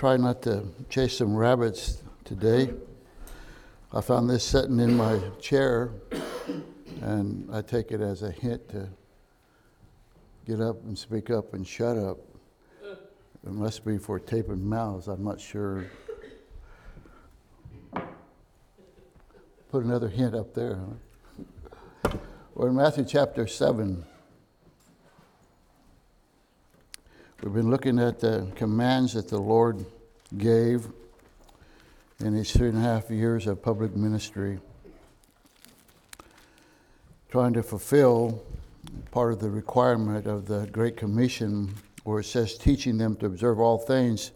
try not to chase some rabbits today. I found this sitting in my chair, and I take it as a hint to get up and speak up and shut up. It must be for taping mouths, I'm not sure. Put another hint up there. Huh? We're in Matthew chapter 7. We've been looking at the commands that the Lord gave in his three and a half years of public ministry, trying to fulfill part of the requirement of the Great Commission, where it says, teaching them to observe all things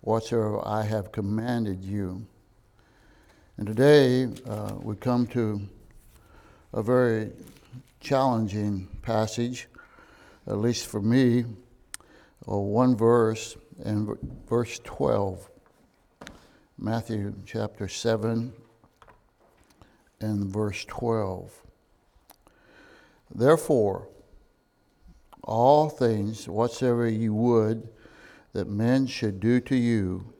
whatsoever I have commanded you. And today uh, we come to a very challenging passage, at least for me, or one verse, and verse 12. Matthew chapter 7 and verse 12. Therefore, all things whatsoever you would that men should do to you,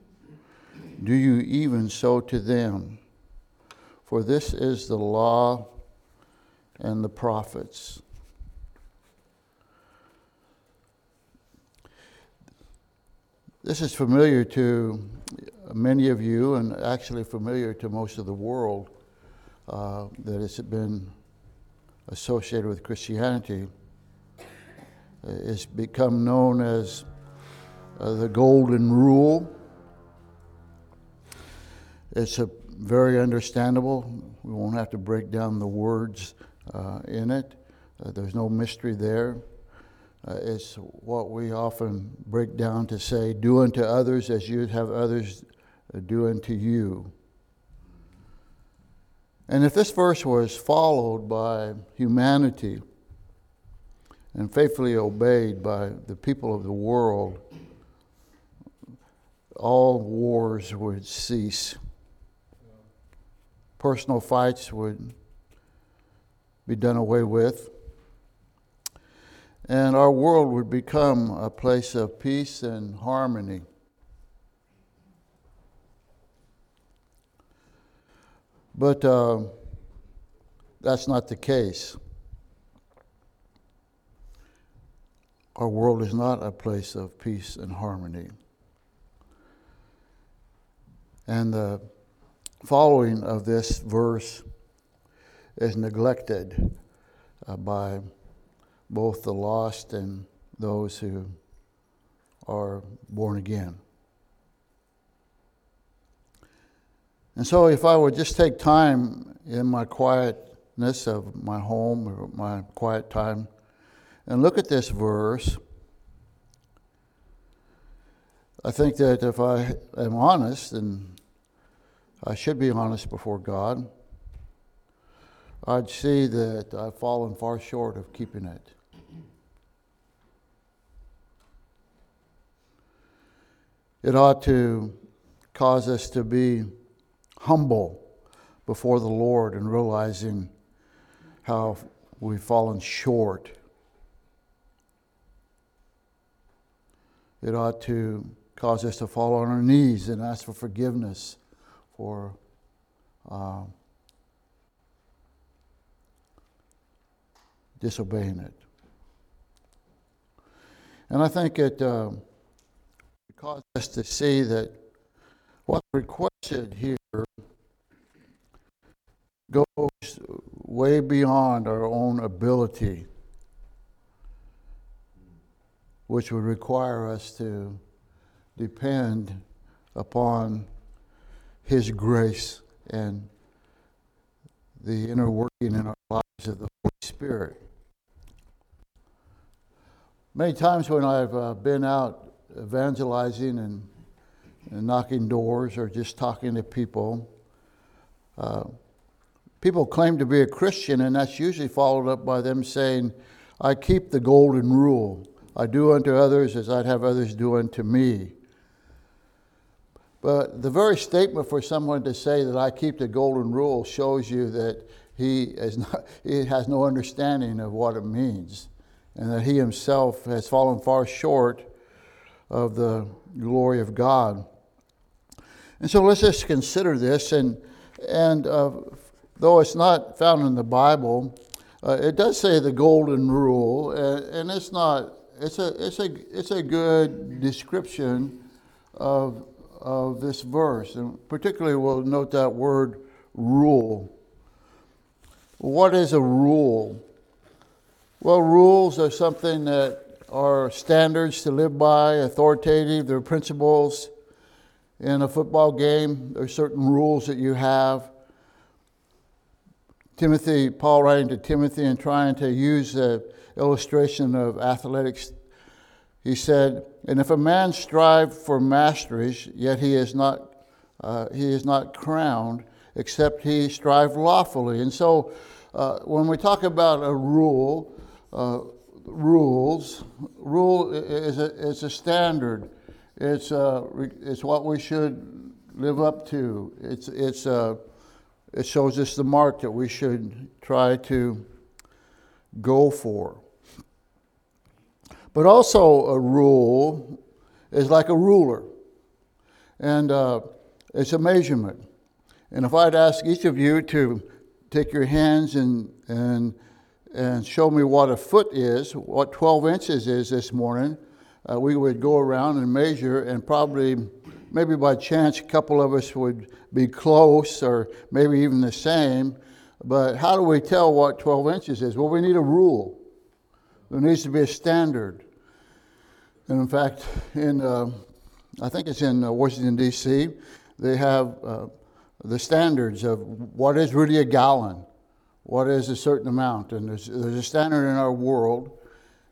do you even so to them. For this is the law and the prophets. This is familiar to many of you, and actually familiar to most of the world, uh, that has been associated with Christianity. It's become known as uh, the Golden Rule. It's a very understandable. We won't have to break down the words uh, in it. Uh, there's no mystery there. Uh, it's what we often break down to say, do unto others as you would have others do unto you. And if this verse was followed by humanity and faithfully obeyed by the people of the world, all wars would cease. Personal fights would be done away with and our world would become a place of peace and harmony. But uh, that's not the case. Our world is not a place of peace and harmony. And the following of this verse is neglected uh, by both the lost and those who are born again. And so, if I would just take time in my quietness of my home or my quiet time and look at this verse, I think that if I am honest, and I should be honest before God, I'd see that I've fallen far short of keeping it. It ought to cause us to be humble before the Lord and realizing how we've fallen short. It ought to cause us to fall on our knees and ask for forgiveness for uh, disobeying it. And I think it. Uh, cause us to see that what's requested here goes way beyond our own ability, which would require us to depend upon His grace and the inner working in our lives of the Holy Spirit. Many times when I've uh, been out evangelizing and, and knocking doors or just talking to people. Uh, people claim to be a Christian, and that's usually followed up by them saying, I keep the golden rule. I do unto others as I'd have others do unto me. But the very statement for someone to say that I keep the golden rule shows you that he, is not, he has no understanding of what it means and that he himself has fallen far short of the glory of God. And so let's just consider this. And, and uh, though it's not found in the Bible, uh, it does say the golden rule, and, and it's not. It's a it's a it's a good description of of this verse, and particularly we'll note that word rule. What is a rule? Well, rules are something that are standards to live by, authoritative, they're principles. In a football game, there are certain rules that you have. Timothy, Paul writing to Timothy and trying to use the illustration of athletics, he said, And if a man strive for masteries, yet he is not, uh, he is not crowned, except he strive lawfully. And so uh, when we talk about a rule, uh, rules, rule is a, is a standard. It's, uh, it's what we should live up to. It's, it's, uh, it shows us the mark that we should try to go for. But also, a rule is like a ruler, and uh, it's a measurement. And if I'd ask each of you to take your hands and, and, and show me what a foot is, what 12 inches is this morning, uh, we would go around and measure, and probably, maybe by chance, a couple of us would be close or maybe even the same. But how do we tell what 12 inches is? Well, we need a rule. There needs to be a standard. And in fact, in uh, I think it's in uh, Washington D.C., they have uh, the standards of what is really a gallon, what is a certain amount, and there's, there's a standard in our world.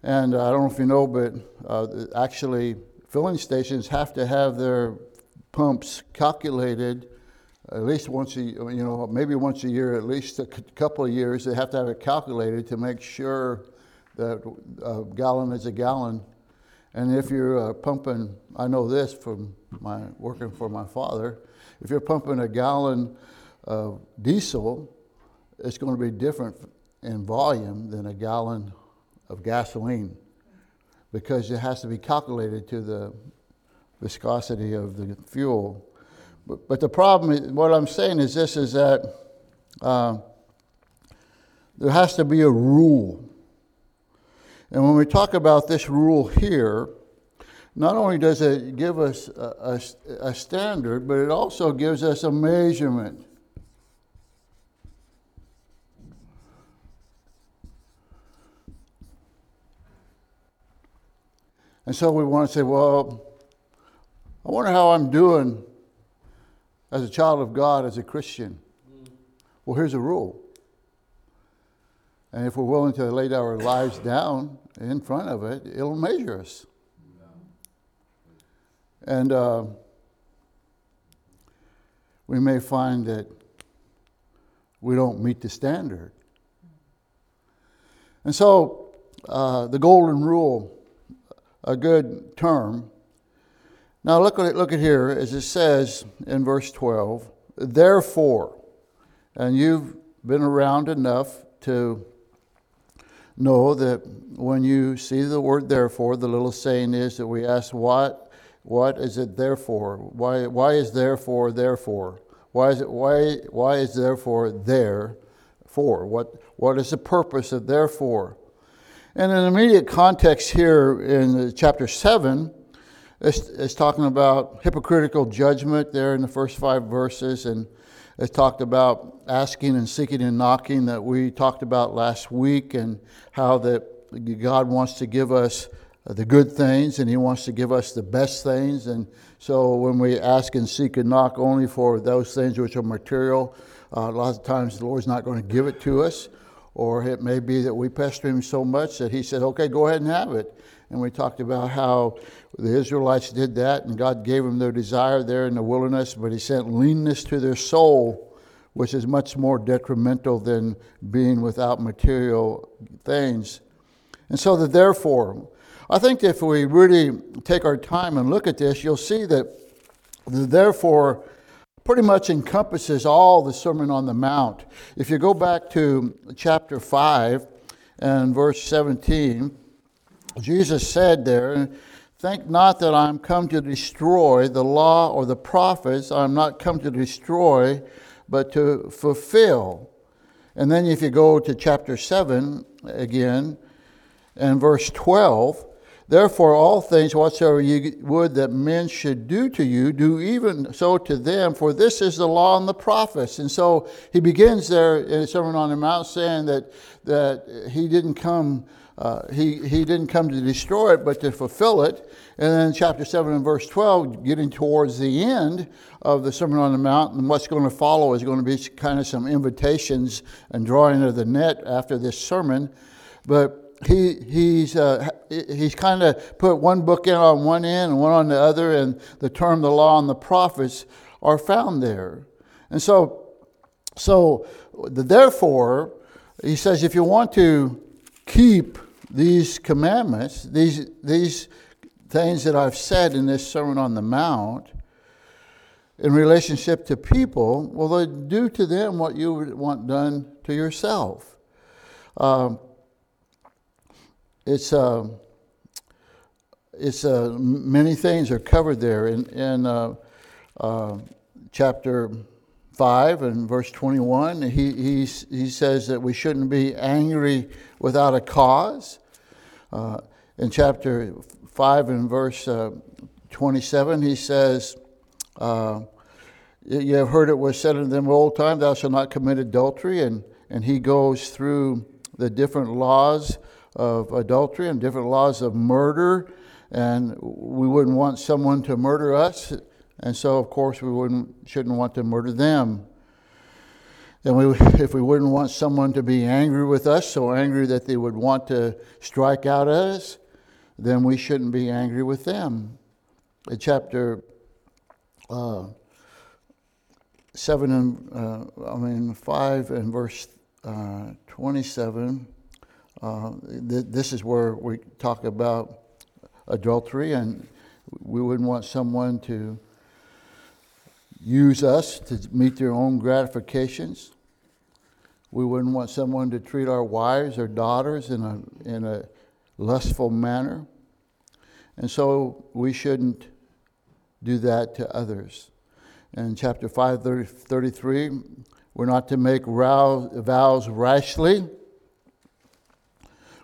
And uh, I don't know if you know, but uh, actually, filling stations have to have their pumps calculated at least once a you know maybe once a year, at least a couple of years. They have to have it calculated to make sure that a gallon is a gallon. And if you're uh, pumping, I know this from my working for my father. If you're pumping a gallon of diesel, it's going to be different in volume than a gallon of gasoline because it has to be calculated to the viscosity of the fuel. But, but the problem, is, what I'm saying is this: is that uh, there has to be a rule. And when we talk about this rule here, not only does it give us a, a, a standard, but it also gives us a measurement. And so we want to say, well, I wonder how I'm doing as a child of God, as a Christian. Well, here's a rule. And if we're willing to lay our lives down in front of it, it'll measure us. And uh, we may find that we don't meet the standard. And so, uh, the golden rule, a good term. Now, look at, it, look at here, as it says in verse 12, therefore, and you've been around enough to know that when you see the word therefore, the little saying is that we ask what what is it therefore? Why, why is therefore therefore? Why is it why why is therefore there for? What what is the purpose of therefore? And in immediate context here in chapter seven, it's, it's talking about hypocritical judgment there in the first five verses, and it's talked about asking and seeking and knocking that we talked about last week, and how that God wants to give us the good things and He wants to give us the best things. And so when we ask and seek and knock only for those things which are material, uh, a lot of times the Lord's not going to give it to us. Or it may be that we pester Him so much that He said, okay, go ahead and have it. And we talked about how the Israelites did that and God gave them their desire there in the wilderness, but He sent leanness to their soul, which is much more detrimental than being without material things. And so that therefore, I think if we really take our time and look at this, you'll see that the therefore pretty much encompasses all the Sermon on the Mount. If you go back to chapter 5 and verse 17, Jesus said there, Think not that I am come to destroy the law or the prophets. I am not come to destroy, but to fulfill. And then if you go to chapter 7 again, and verse 12, Therefore, all things whatsoever ye would that men should do to you, do even so to them, for this is the law and the prophets. And so he begins there in the Sermon on the Mount saying that, that he didn't come. Uh, he, he didn't come to destroy it, but to fulfill it. And then chapter 7 and verse 12, getting towards the end of the Sermon on the Mount, and what's going to follow is going to be kind of some invitations and drawing of the net after this sermon. But he, he's, uh, he's kind of put one book in on one end and one on the other, and the term the law and the prophets are found there. And so, so the, therefore, he says, if you want to keep these commandments, these, these things that I've said in this Sermon on the Mount, in relationship to people, well, do to them what you would want done to yourself. Um, it's uh, it's uh, many things are covered there in in uh, uh chapter five and verse twenty one. He he he says that we shouldn't be angry without a cause. Uh, in chapter five and verse uh, twenty seven, he says. you have heard it was said in them old time, thou shalt not commit adultery, and, and he goes through the different laws of adultery and different laws of murder, and we wouldn't want someone to murder us, and so of course we wouldn't shouldn't want to murder them. And we, if we wouldn't want someone to be angry with us, so angry that they would want to strike out at us, then we shouldn't be angry with them. In chapter uh, seven and uh, I mean five and verse uh, twenty-seven. Uh, th- this is where we talk about adultery, and we wouldn't want someone to use us to meet their own gratifications. We wouldn't want someone to treat our wives or daughters in a, in a lustful manner. And so we shouldn't do that to others. In chapter 5, 30, 33, we're not to make vows rashly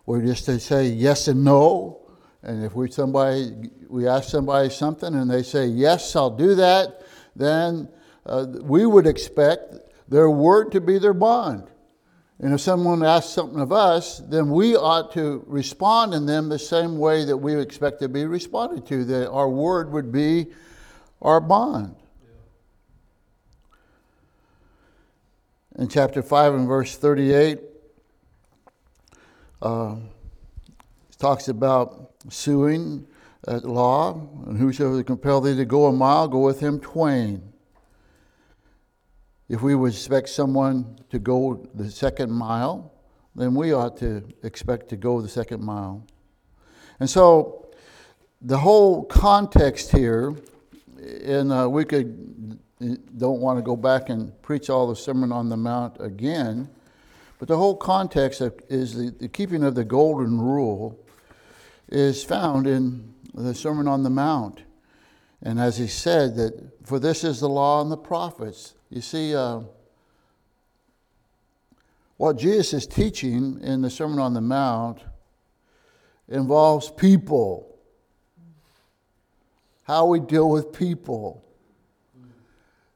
we're just to say yes and no. And if we somebody we ask somebody something and they say yes, I'll do that, then uh, we would expect their word to be their bond. And if someone asks something of us, then we ought to respond in them the same way that we expect to be responded to. That our word would be our bond. In chapter 5 and verse 38, uh, talks about suing at law, and whosoever compel thee to go a mile, go with him twain. If we would expect someone to go the second mile, then we ought to expect to go the second mile. And so the whole context here, and uh, we could don't want to go back and preach all the Sermon on the Mount again, but the whole context of, is the, the keeping of the golden rule is found in the Sermon on the Mount. And as he said, that for this is the law and the prophets. You see, uh, what Jesus is teaching in the Sermon on the Mount involves people, how we deal with people.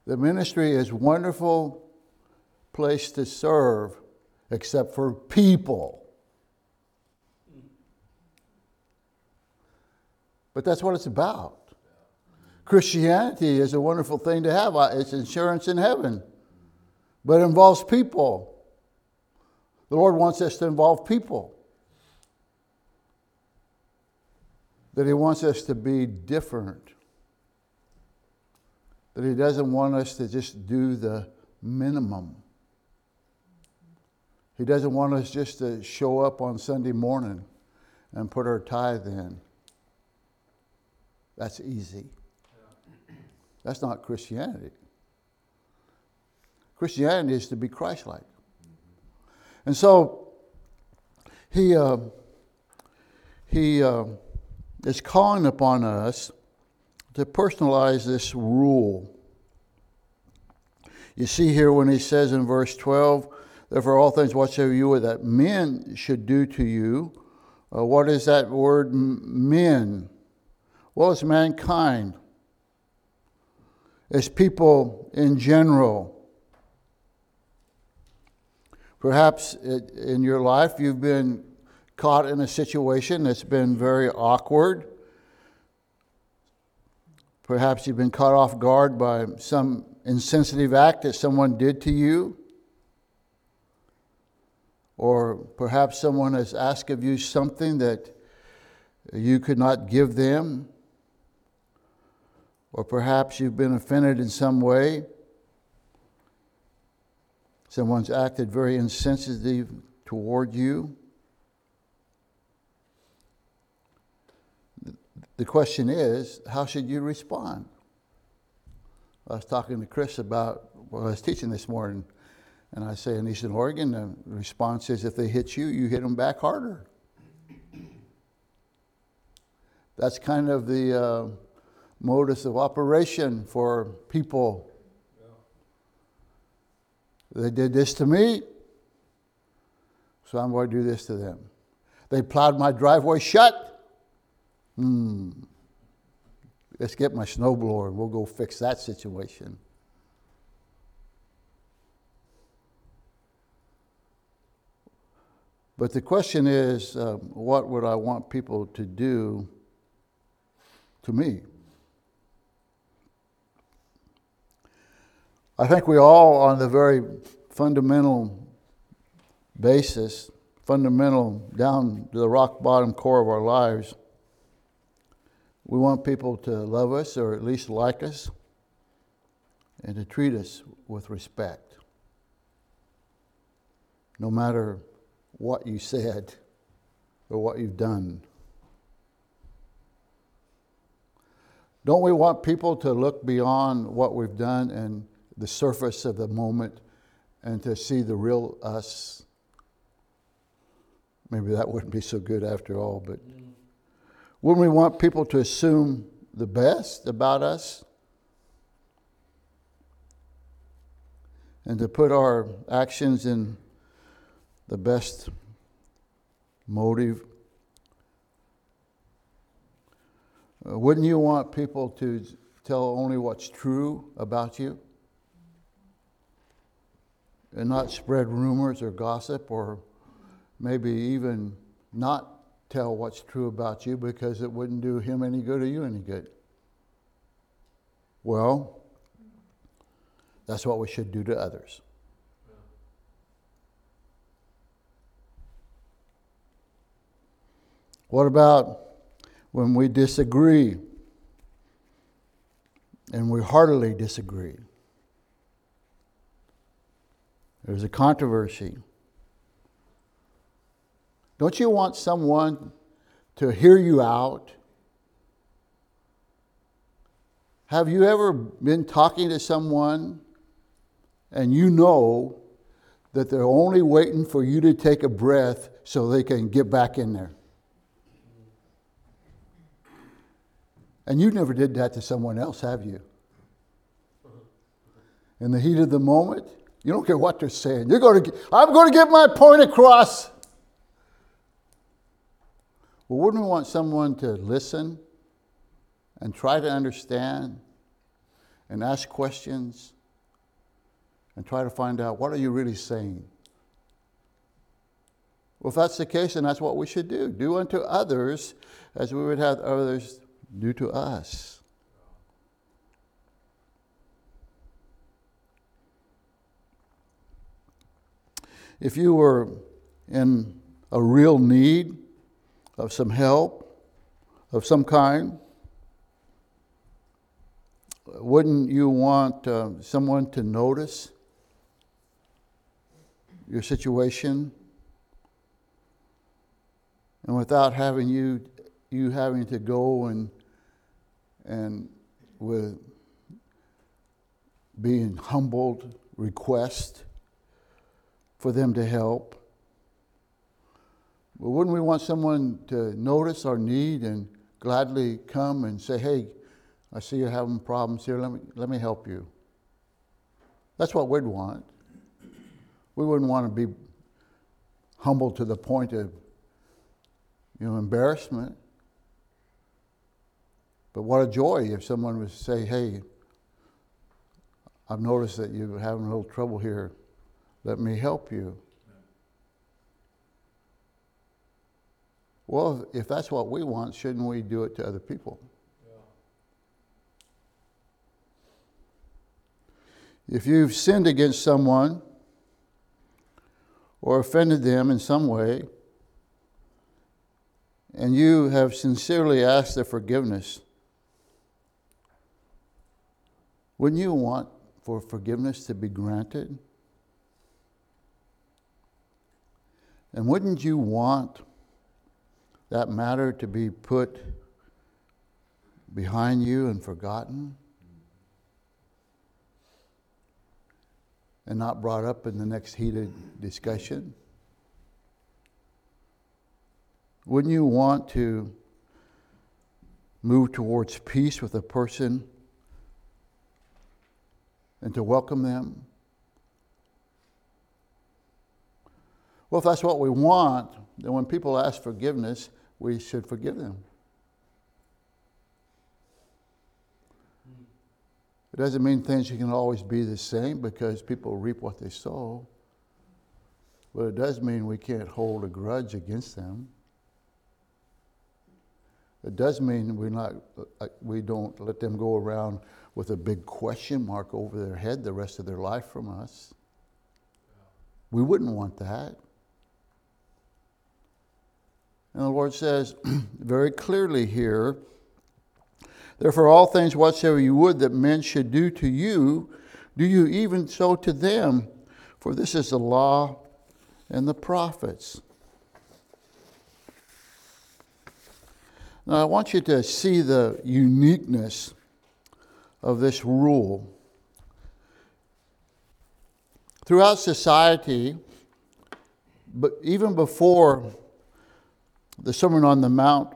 The ministry is wonderful place to serve, except for people. But that's what it's about. Christianity is a wonderful thing to have. Uh, it's insurance in heaven, but it involves people. The Lord wants us to involve people. That He wants us to be different. That He doesn't want us to just do the minimum. He doesn't want us just to show up on Sunday morning and put our tithe in. That's easy. That's not Christianity. Christianity is to be Christ like. And so he, uh, he uh, is calling upon us to personalize this rule. You see here when he says in verse 12, Therefore, all things whatsoever you would that men should do to you. Uh, what is that word men? Well, it's mankind, it's people in general. Perhaps in your life you've been caught in a situation that's been very awkward. Perhaps you've been caught off guard by some insensitive act that someone did to you. Or perhaps someone has asked of you something that you could not give them. Or perhaps you've been offended in some way. Someone's acted very insensitive toward you. The question is, how should you respond? I was talking to Chris about what I was teaching this morning, and I say in Eastern Oregon, the response is if they hit you, you hit them back harder. That's kind of the uh, modus of operation for people. They did this to me, so I'm going to do this to them. They plowed my driveway shut. Hmm. Let's get my snowblower and we'll go fix that situation. But the question is um, what would I want people to do to me? I think we all, on the very fundamental basis, fundamental down to the rock bottom core of our lives, we want people to love us or at least like us and to treat us with respect. No matter what you said or what you've done. Don't we want people to look beyond what we've done and the surface of the moment and to see the real us? Maybe that wouldn't be so good after all, but. Wouldn't we want people to assume the best about us? And to put our actions in the best motive? Uh, wouldn't you want people to tell only what's true about you? And not spread rumors or gossip or maybe even not tell what's true about you because it wouldn't do him any good or you any good. Well, that's what we should do to others. What about when we disagree and we heartily disagree? There's a controversy. Don't you want someone to hear you out? Have you ever been talking to someone and you know that they're only waiting for you to take a breath so they can get back in there? And you never did that to someone else, have you? In the heat of the moment, you don't care what they're saying. You're going to, I'm going to get my point across. Well, wouldn't we want someone to listen and try to understand and ask questions and try to find out what are you really saying? Well, if that's the case, then that's what we should do. Do unto others as we would have others do to us. If you were in a real need, of some help of some kind? Wouldn't you want uh, someone to notice your situation? And without having you, you having to go and, and with being humbled request for them to help. But wouldn't we want someone to notice our need and gladly come and say, hey, I see you're having problems here. Let me, let me help you. That's what we'd want. We wouldn't want to be humble to the point of, you know, embarrassment. But what a joy if someone would say, hey, I've noticed that you're having a little trouble here. Let me help you. Well, if that's what we want, shouldn't we do it to other people? If you've sinned against someone or offended them in some way, and you have sincerely asked their forgiveness, wouldn't you want for forgiveness to be granted? And wouldn't you want that matter to be put behind you and forgotten? And not brought up in the next heated discussion? Wouldn't you want to move towards peace with a person and to welcome them? Well, if that's what we want, then when people ask forgiveness, we should forgive them. It doesn't mean things can always be the same because people reap what they sow. But it does mean we can't hold a grudge against them. It does mean we not uh, we don't let them go around with a big question mark over their head the rest of their life from us. We wouldn't want that. And the Lord says very clearly here Therefore, all things whatsoever you would that men should do to you, do you even so to them, for this is the law and the prophets. Now, I want you to see the uniqueness of this rule. Throughout society, but even before the Sermon on the Mount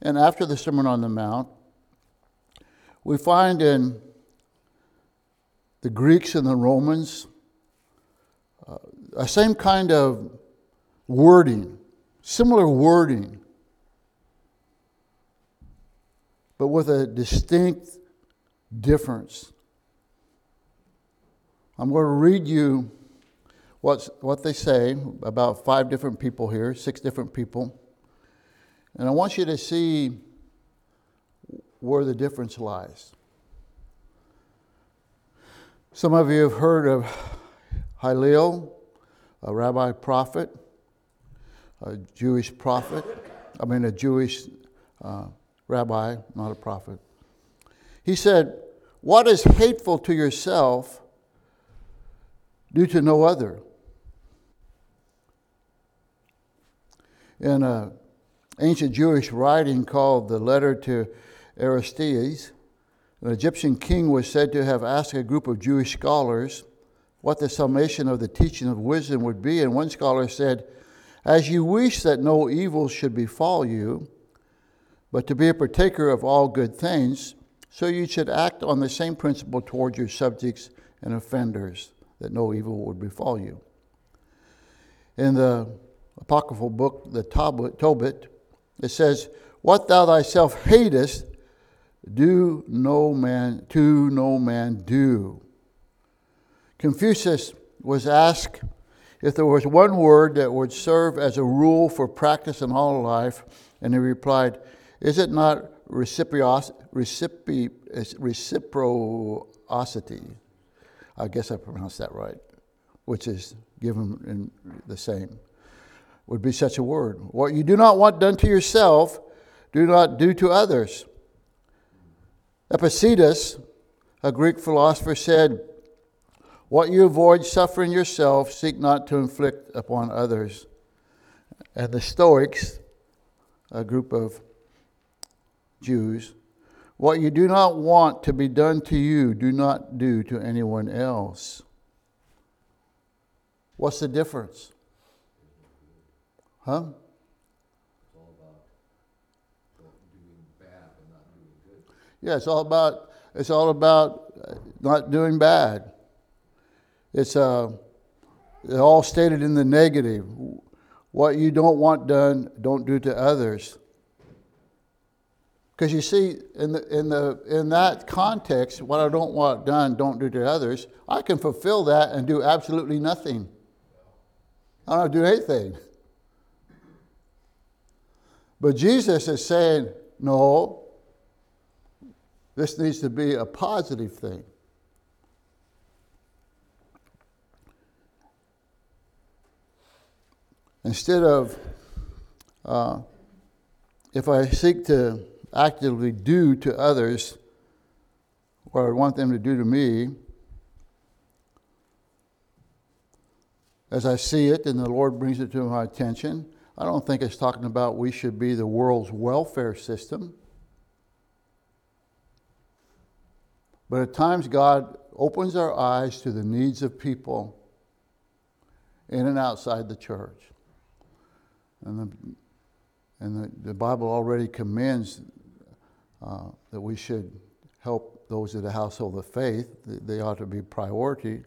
and after the Sermon on the Mount, we find in the Greeks and the Romans uh, a same kind of wording, similar wording, but with a distinct difference. I'm going to read you what's, what they say about five different people here, six different people. And I want you to see where the difference lies. Some of you have heard of Hillel, a rabbi prophet, a Jewish prophet, I mean, a Jewish uh, rabbi, not a prophet. He said, What is hateful to yourself, do to no other. In an ancient Jewish writing called the Letter to Aristeas, an Egyptian king was said to have asked a group of Jewish scholars what the summation of the teaching of wisdom would be, and one scholar said, As you wish that no evil should befall you, but to be a partaker of all good things, so you should act on the same principle toward your subjects and offenders, that no evil would befall you. In the apocryphal book, the Tobit, it says, What thou thyself hatest, do no man to no man do. Confucius was asked if there was one word that would serve as a rule for practice in all life, and he replied, Is it not reciprocity? I guess I pronounced that right, which is given in the same. Would be such a word. What you do not want done to yourself, do not do to others. Epictetus, a Greek philosopher, said, What you avoid suffering yourself, seek not to inflict upon others. And the Stoics, a group of Jews, what you do not want to be done to you, do not do to anyone else. What's the difference? Huh? Yeah, it's all about it's all about uh, not doing bad. It's uh, all stated in the negative. What you don't want done, don't do to others. Because you see, in, the, in, the, in that context, what I don't want done, don't do to others, I can fulfill that and do absolutely nothing. I don't do anything. But Jesus is saying, no, this needs to be a positive thing. Instead of, uh, if I seek to actively do to others what I want them to do to me, as I see it and the Lord brings it to my attention, I don't think it's talking about we should be the world's welfare system. But at times, God opens our eyes to the needs of people in and outside the church. And the, and the, the Bible already commends uh, that we should help those of the household of faith. They ought to be priority.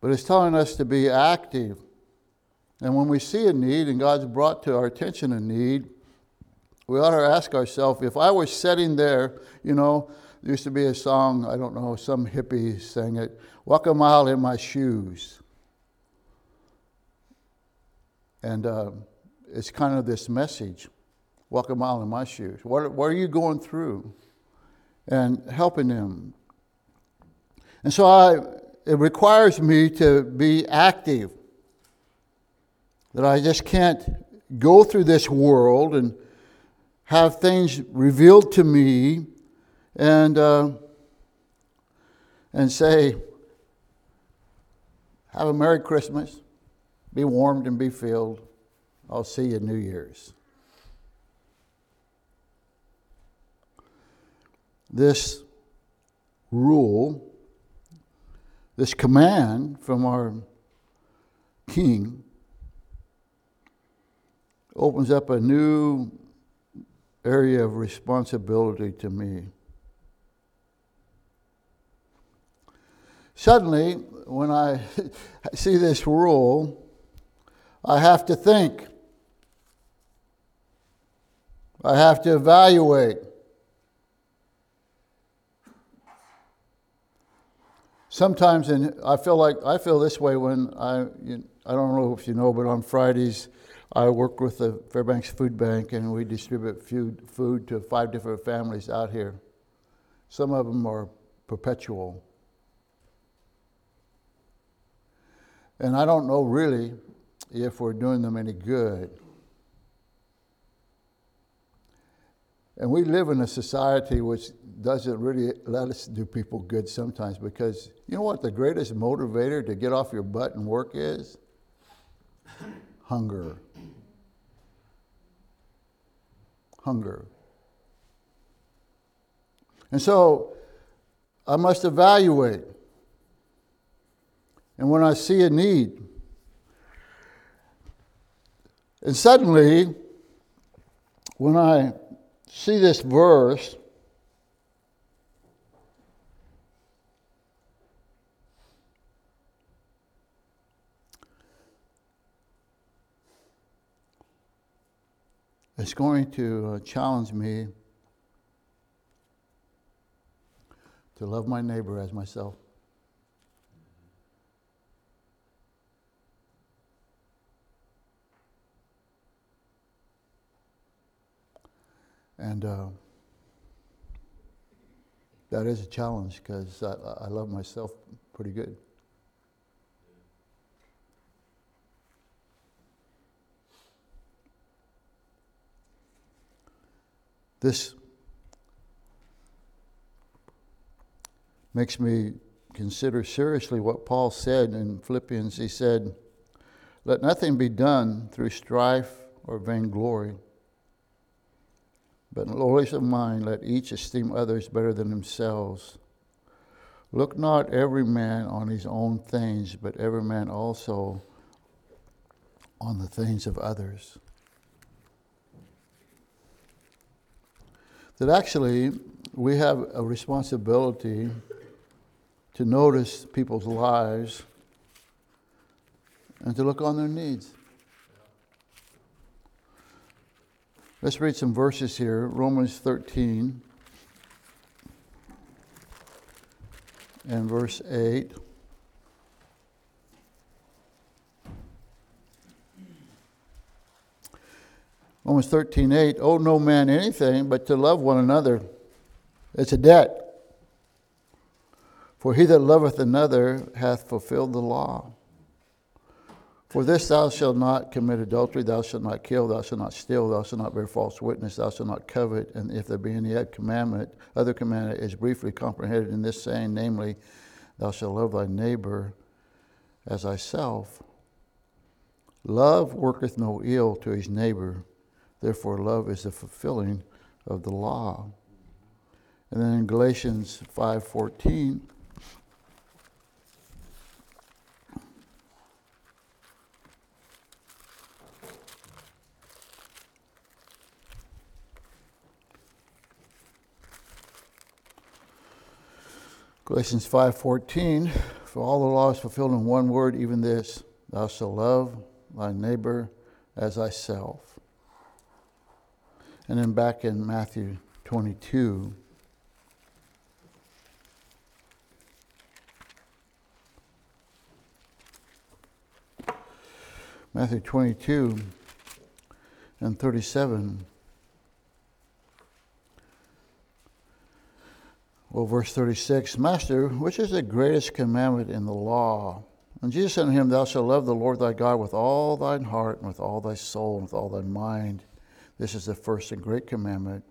But it's telling us to be active and when we see a need and God's brought to our attention a need, we ought to ask ourselves if I was sitting there, you know, there used to be a song, I don't know, some hippie sang it, Walk a mile in my shoes. And uh, it's kind of this message walk a mile in my shoes. What, what are you going through? And helping them. And so I, it requires me to be active that I just can't go through this world and have things revealed to me and, uh, and say, Have a Merry Christmas, be warmed and be filled. I'll see you New Year's. This rule, this command from our King opens up a new area of responsibility to me. Suddenly, when I see this rule, I have to think. I have to evaluate. Sometimes, and I feel like I feel this way when I, I don't know if you know, but on Fridays I work with the Fairbanks Food Bank, and we distribute food, food to five different families out here. Some of them are perpetual. And I don't know really if we're doing them any good. And we live in a society which doesn't really let us do people good sometimes because you know what the greatest motivator to get off your butt and work is? Hunger. hunger. And so I must evaluate. And when I see a need, and suddenly, when I see this verse, It's going to uh, challenge me to love my neighbor as myself. And uh, that is a challenge because I, I love myself pretty good. This makes me consider seriously what Paul said in Philippians. He said, Let nothing be done through strife or vainglory, but in lowliness of mind, let each esteem others better than themselves. Look not every man on his own things, but every man also on the things of others. that actually we have a responsibility to notice people's lives and to look on their needs. Let's read some verses here. Romans 13 and verse 8. Romans 13, 8, owe no man anything but to love one another. It's a debt. For he that loveth another hath fulfilled the law. For this thou shalt not commit adultery, thou shalt not kill, thou shalt not steal, thou shalt not bear false witness, thou shalt not covet. And if there be any other commandment, other commandment is briefly comprehended in this saying, namely, thou shalt love thy neighbor as thyself. Love worketh no ill to his neighbor, therefore love is the fulfilling of the law. And then in Galatians 5:14, Galatians 5:14 For all the law is fulfilled in one word even this thou shalt love thy neighbor as thyself. And then back in Matthew 22 Matthew 22 and 37 Well, verse 36 Master, which is the greatest commandment in the law? And Jesus said to him, Thou shalt love the Lord thy God with all thine heart, and with all thy soul, and with all thy mind. This is the first and great commandment.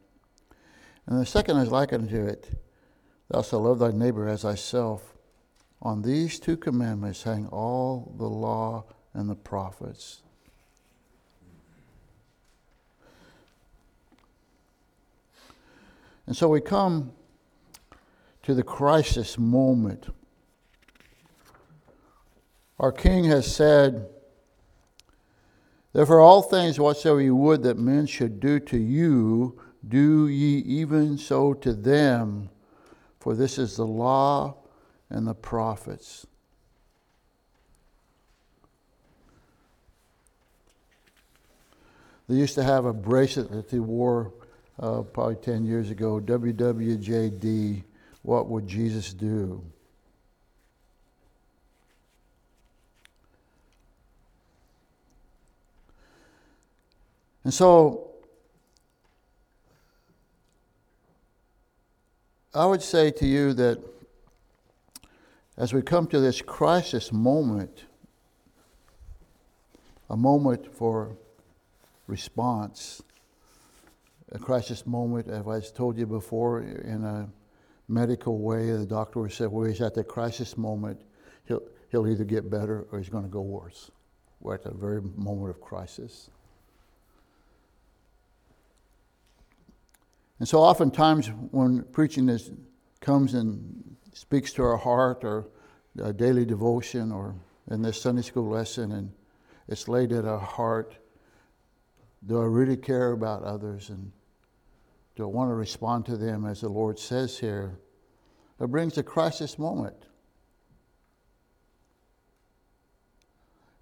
And the second is like unto it Thou shalt love thy neighbor as thyself. On these two commandments hang all the law and the prophets. And so we come to the crisis moment. Our King has said, Therefore, all things whatsoever ye would that men should do to you, do ye even so to them, for this is the law and the prophets. They used to have a bracelet that they wore uh, probably 10 years ago, WWJD, what would Jesus do? And so I would say to you that as we come to this crisis moment, a moment for response, a crisis moment, as I told you before, in a medical way. The doctor would say, well, he's at the crisis moment. He'll, he'll either get better or he's going to go worse. We're at the very moment of crisis. And so oftentimes when preaching is, comes and speaks to our heart or a daily devotion or in this Sunday school lesson and it's laid at our heart, do I really care about others and do I want to respond to them as the Lord says here? It brings a crisis moment.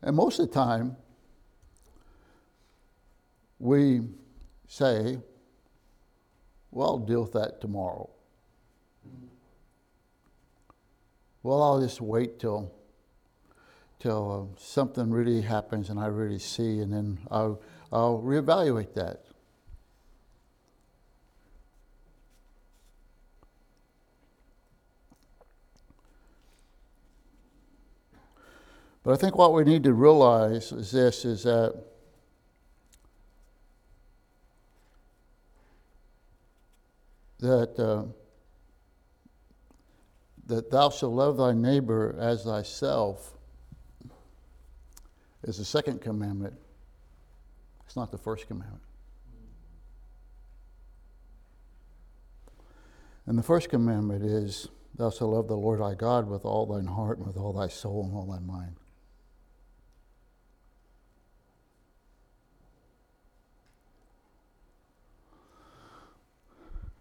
And most of the time, we say, well, I'll deal with that tomorrow. Well, I'll just wait till till uh, something really happens and I really see, and then I'll, I'll reevaluate that. But I think what we need to realize is this is that that uh, that thou shalt love thy neighbor as thyself is the second commandment. It's not the first commandment. And the first commandment is, Thou shalt love the Lord thy God with all thine heart and with all thy soul and all thy mind.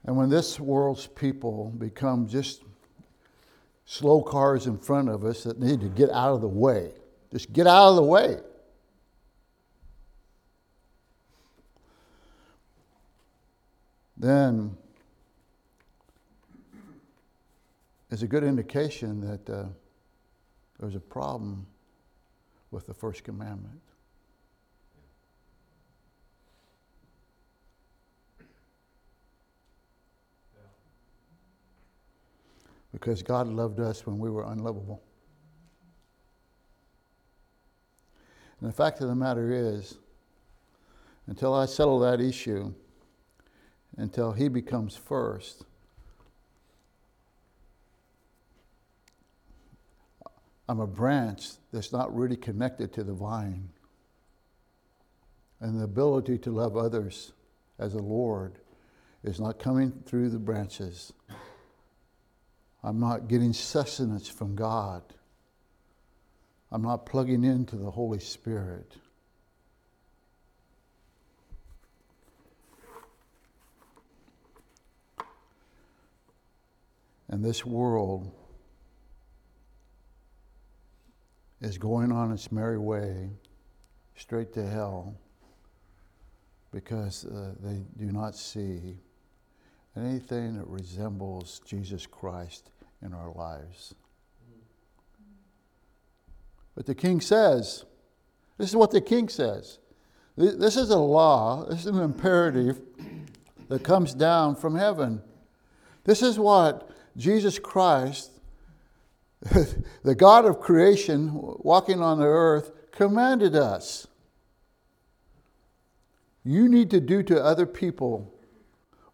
And when this world's people become just slow cars in front of us that need to get out of the way, just get out of the way. Then it's a good indication that uh, there's a problem with the first commandment. Because God loved us when we were unlovable. And the fact of the matter is, until I settle that issue, until He becomes first, I'm a branch that's not really connected to the vine. And the ability to love others as a Lord is not coming through the branches. I'm not getting sustenance from God. I'm not plugging into the Holy Spirit. And this world is going on its merry way straight to hell because uh, they do not see anything that resembles Jesus Christ in our lives. But the king says, this is what the king says. This is a law, this is an imperative that comes down from heaven. This is what Jesus Christ, the God of creation, walking on the earth, commanded us. You need to do to other people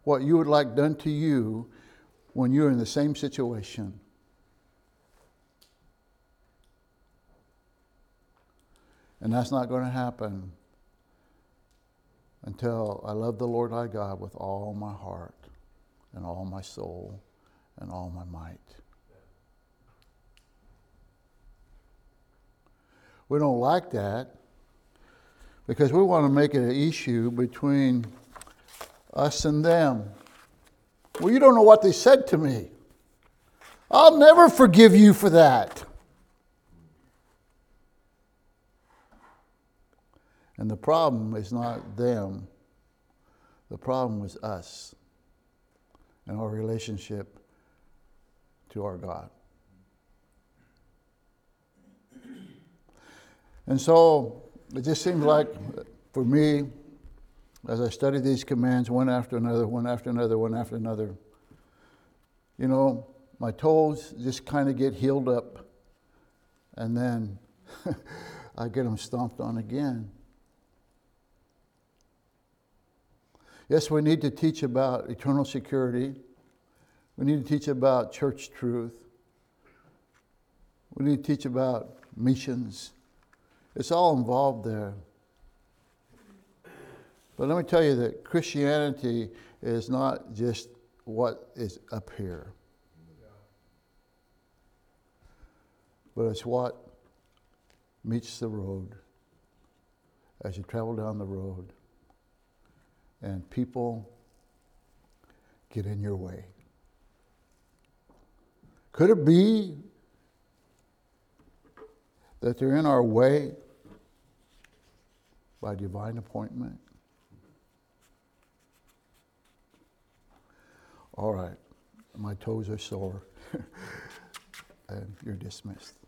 what you would like done to you when you're in the same situation. And that's not going to happen until I love the Lord thy God with all my heart and all my soul and all my might. We don't like that because we want to make it an issue between us and them. Well, you don't know what they said to me. I'll never forgive you for that. And the problem is not them, the problem is us and our relationship to our God. And so it just seems like for me, as I study these commands one after another, one after another, one after another, you know, my toes just kind of get healed up, and then I get them stomped on again. Yes, we need to teach about eternal security. We need to teach about church truth. We need to teach about missions. It's all involved there. But let me tell you that Christianity is not just what is up here, but it's what meets the road as you travel down the road and people get in your way. Could it be that they're in our way by divine appointment? All right, my toes are sore, and you're dismissed.